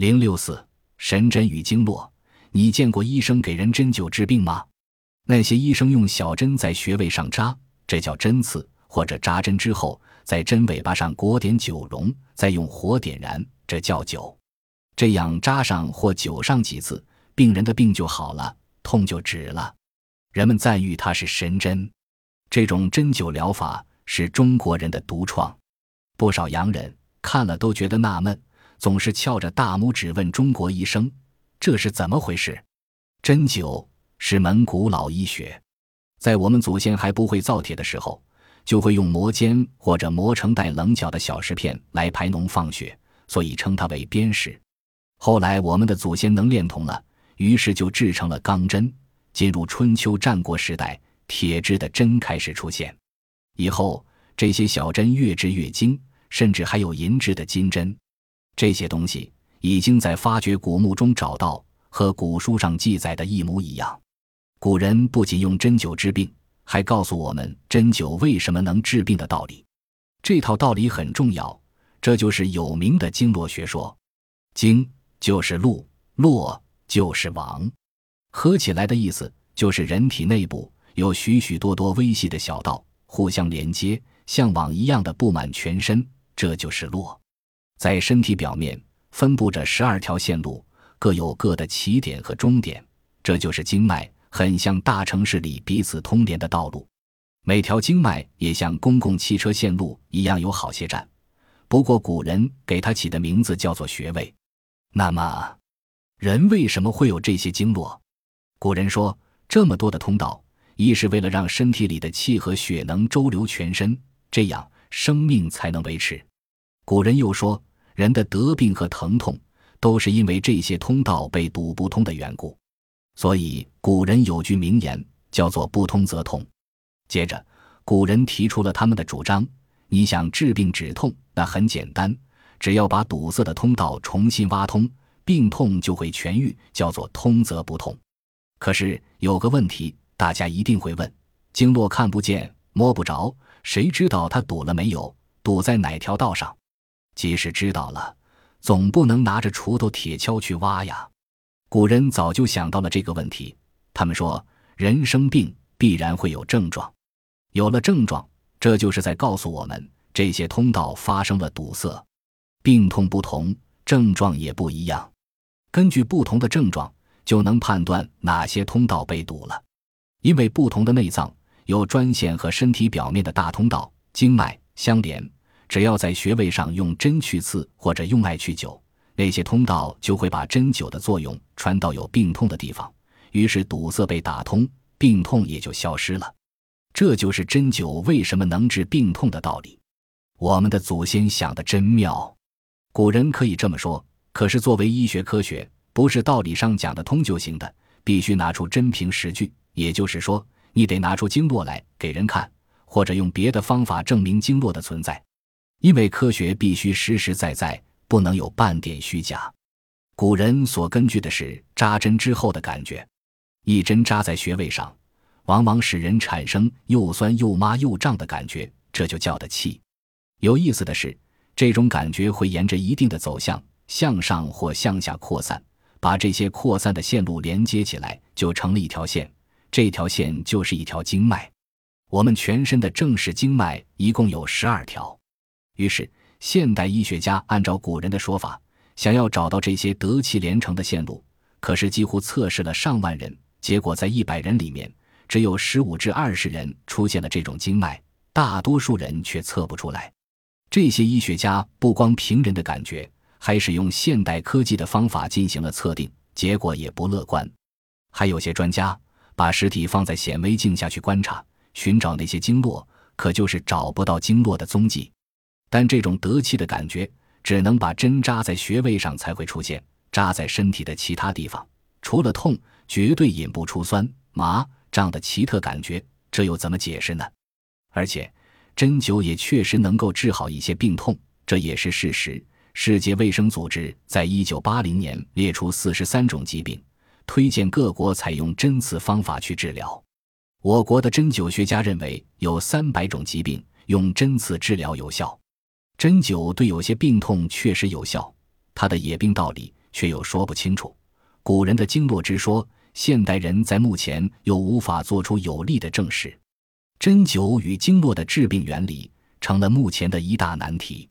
零六四神针与经络，你见过医生给人针灸治病吗？那些医生用小针在穴位上扎，这叫针刺；或者扎针之后，在针尾巴上裹点酒溶，再用火点燃，这叫灸。这样扎上或灸上几次，病人的病就好了，痛就止了。人们赞誉它是神针。这种针灸疗法是中国人的独创，不少洋人看了都觉得纳闷。总是翘着大拇指问中国医生：“这是怎么回事？”针灸是门古老医学，在我们祖先还不会造铁的时候，就会用磨尖或者磨成带棱角的小石片来排脓放血，所以称它为砭石。后来我们的祖先能炼铜了，于是就制成了钢针。进入春秋战国时代，铁制的针开始出现，以后这些小针越制越精，甚至还有银制的金针。这些东西已经在发掘古墓中找到，和古书上记载的一模一样。古人不仅用针灸治病，还告诉我们针灸为什么能治病的道理。这套道理很重要，这就是有名的经络学说。经就是路，络就是网，合起来的意思就是人体内部有许许多多微细的小道，互相连接，像网一样的布满全身，这就是络。在身体表面分布着十二条线路，各有各的起点和终点，这就是经脉，很像大城市里彼此通连的道路。每条经脉也像公共汽车线路一样有好些站，不过古人给它起的名字叫做穴位。那么，人为什么会有这些经络？古人说，这么多的通道，一是为了让身体里的气和血能周流全身，这样生命才能维持。古人又说。人的得病和疼痛，都是因为这些通道被堵不通的缘故，所以古人有句名言，叫做“不通则痛”。接着，古人提出了他们的主张：你想治病止痛，那很简单，只要把堵塞的通道重新挖通，病痛就会痊愈，叫做“通则不痛”。可是有个问题，大家一定会问：经络看不见、摸不着，谁知道它堵了没有？堵在哪条道上？即使知道了，总不能拿着锄头、铁锹去挖呀。古人早就想到了这个问题。他们说，人生病必然会有症状，有了症状，这就是在告诉我们，这些通道发生了堵塞。病痛不同，症状也不一样。根据不同的症状，就能判断哪些通道被堵了。因为不同的内脏有专线和身体表面的大通道、经脉相连。只要在穴位上用针去刺，或者用艾去灸，那些通道就会把针灸的作用传到有病痛的地方，于是堵塞被打通，病痛也就消失了。这就是针灸为什么能治病痛的道理。我们的祖先想的真妙。古人可以这么说，可是作为医学科学，不是道理上讲得通就行的，必须拿出真凭实据。也就是说，你得拿出经络来给人看，或者用别的方法证明经络的存在。因为科学必须实实在在，不能有半点虚假。古人所根据的是扎针之后的感觉，一针扎在穴位上，往往使人产生又酸又麻又胀的感觉，这就叫的气。有意思的是，这种感觉会沿着一定的走向向上或向下扩散，把这些扩散的线路连接起来，就成了一条线。这条线就是一条经脉。我们全身的正式经脉一共有十二条。于是，现代医学家按照古人的说法，想要找到这些得气连成的线路，可是几乎测试了上万人，结果在一百人里面，只有十五至二十人出现了这种经脉，大多数人却测不出来。这些医学家不光凭人的感觉，还使用现代科技的方法进行了测定，结果也不乐观。还有些专家把尸体放在显微镜下去观察，寻找那些经络，可就是找不到经络的踪迹。但这种得气的感觉，只能把针扎在穴位上才会出现，扎在身体的其他地方，除了痛，绝对引不出酸麻胀的奇特感觉，这又怎么解释呢？而且，针灸也确实能够治好一些病痛，这也是事实。世界卫生组织在一九八零年列出四十三种疾病，推荐各国采用针刺方法去治疗。我国的针灸学家认为，有三百种疾病用针刺治疗有效。针灸对有些病痛确实有效，它的野病道理却又说不清楚。古人的经络之说，现代人在目前又无法做出有力的证实。针灸与经络的治病原理成了目前的一大难题。